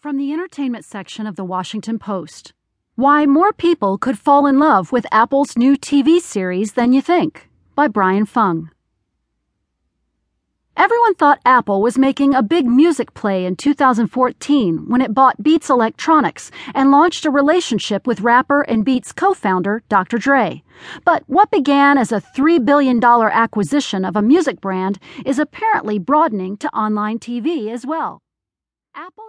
From the entertainment section of the Washington Post Why More People Could Fall in Love with Apple's New TV Series Than You Think by Brian Fung. Everyone thought Apple was making a big music play in 2014 when it bought Beats Electronics and launched a relationship with rapper and Beats co founder Dr. Dre. But what began as a $3 billion acquisition of a music brand is apparently broadening to online TV as well. Apple